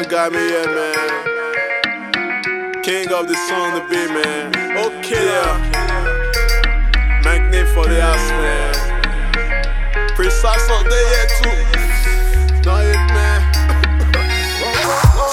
man got me here, man. King of the song to be, man. Okay, yeah. Magnet for the house, man. Precise up there, yeah, too. Not man.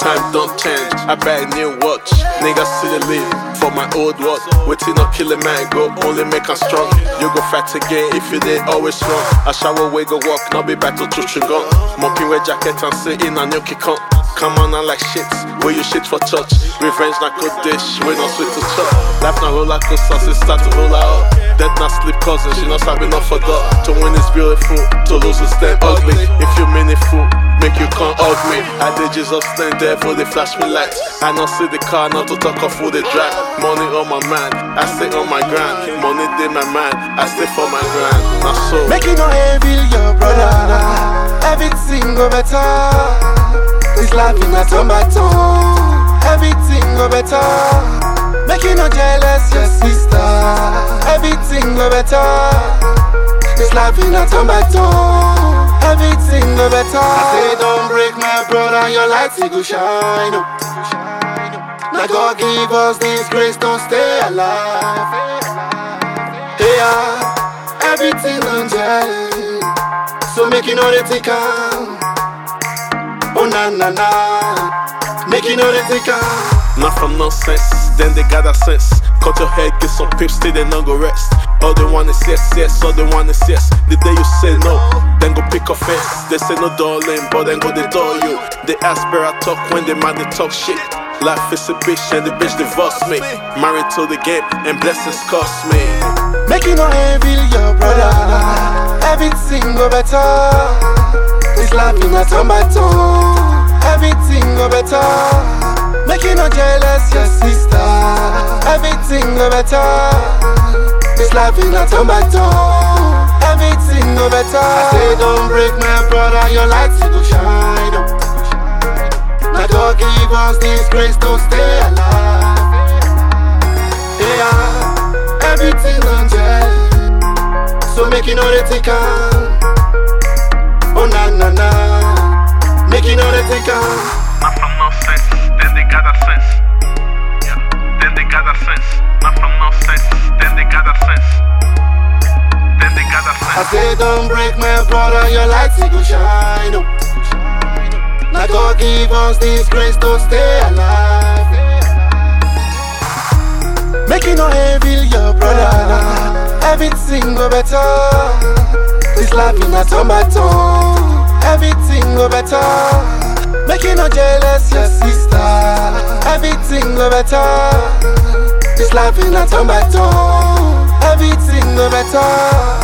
Time don't change, I buy a new watch. Niggas see the lead for my old watch. Waiting up kill a man, go only make us strong. You go fight again if you did always wrong. I shower way go walk, now be back to church gun. Mopping with jacket and in a new kick on. Come on, I like shit. Where you shit for church. Revenge not good dish. We not sweet to church. Life na roller coaster, since start to roll out. Dead not sleep cousin, she not sabi not forgot. To win is beautiful, to lose is then ugly. If you meaningful, make you can't hug me. I did Jesus then devil, they flash me lights. I not see the car, not to talk of who they drag. Money on my mind, I stay on my grind. Money dey my mind, I stay for my grind. Now so. Make it no heavy, your brother. Everything go better. This life in a tomato. Everything go better. Make you no jealous, your sister. Everything go better. This life in a tomato. Everything go better. I say don't break my brother, your light it go shine. Now God give us this grace, don't stay alive. Yeah, everything on jelly. So make you know they take am. Oh na na na, make you know they take am. Not from nonsense, then they got a sense. Cut your head, get some pips, till they not go rest. All they want is yes, yes, all they want is yes. The day you say no, then go pick offense. They say no darling, but then go they door you. They ask where I talk when they mad, they talk shit. Life is a bitch and the bitch divorced me. Married to the game and blessings cost me. You no heavy, your brother. Everything go better. This life in a tomato. Everything go better. Make you no jealous, your sister. Everything go better. This life in a tomato. Everything go better. I say don't break my brother, your light go shine. Now God give us this grace to stay alive. Yeah, everything on jet. So make you know they take am. Oh na na na, make you know they take am. Not from nonsense, then they got a sense. Yeah, then they got a sense. Not from nonsense, then they got a sense. Then they got a sense. I say don't break my brother, your light go shine. Oh. Now God give us this grace to stay alive. Make it no heavy, your brother. Everything go better. This life in a tomato. Everything go better. Make it no jealous, your sister. Everything go better. This life in a tomato. Everything go better.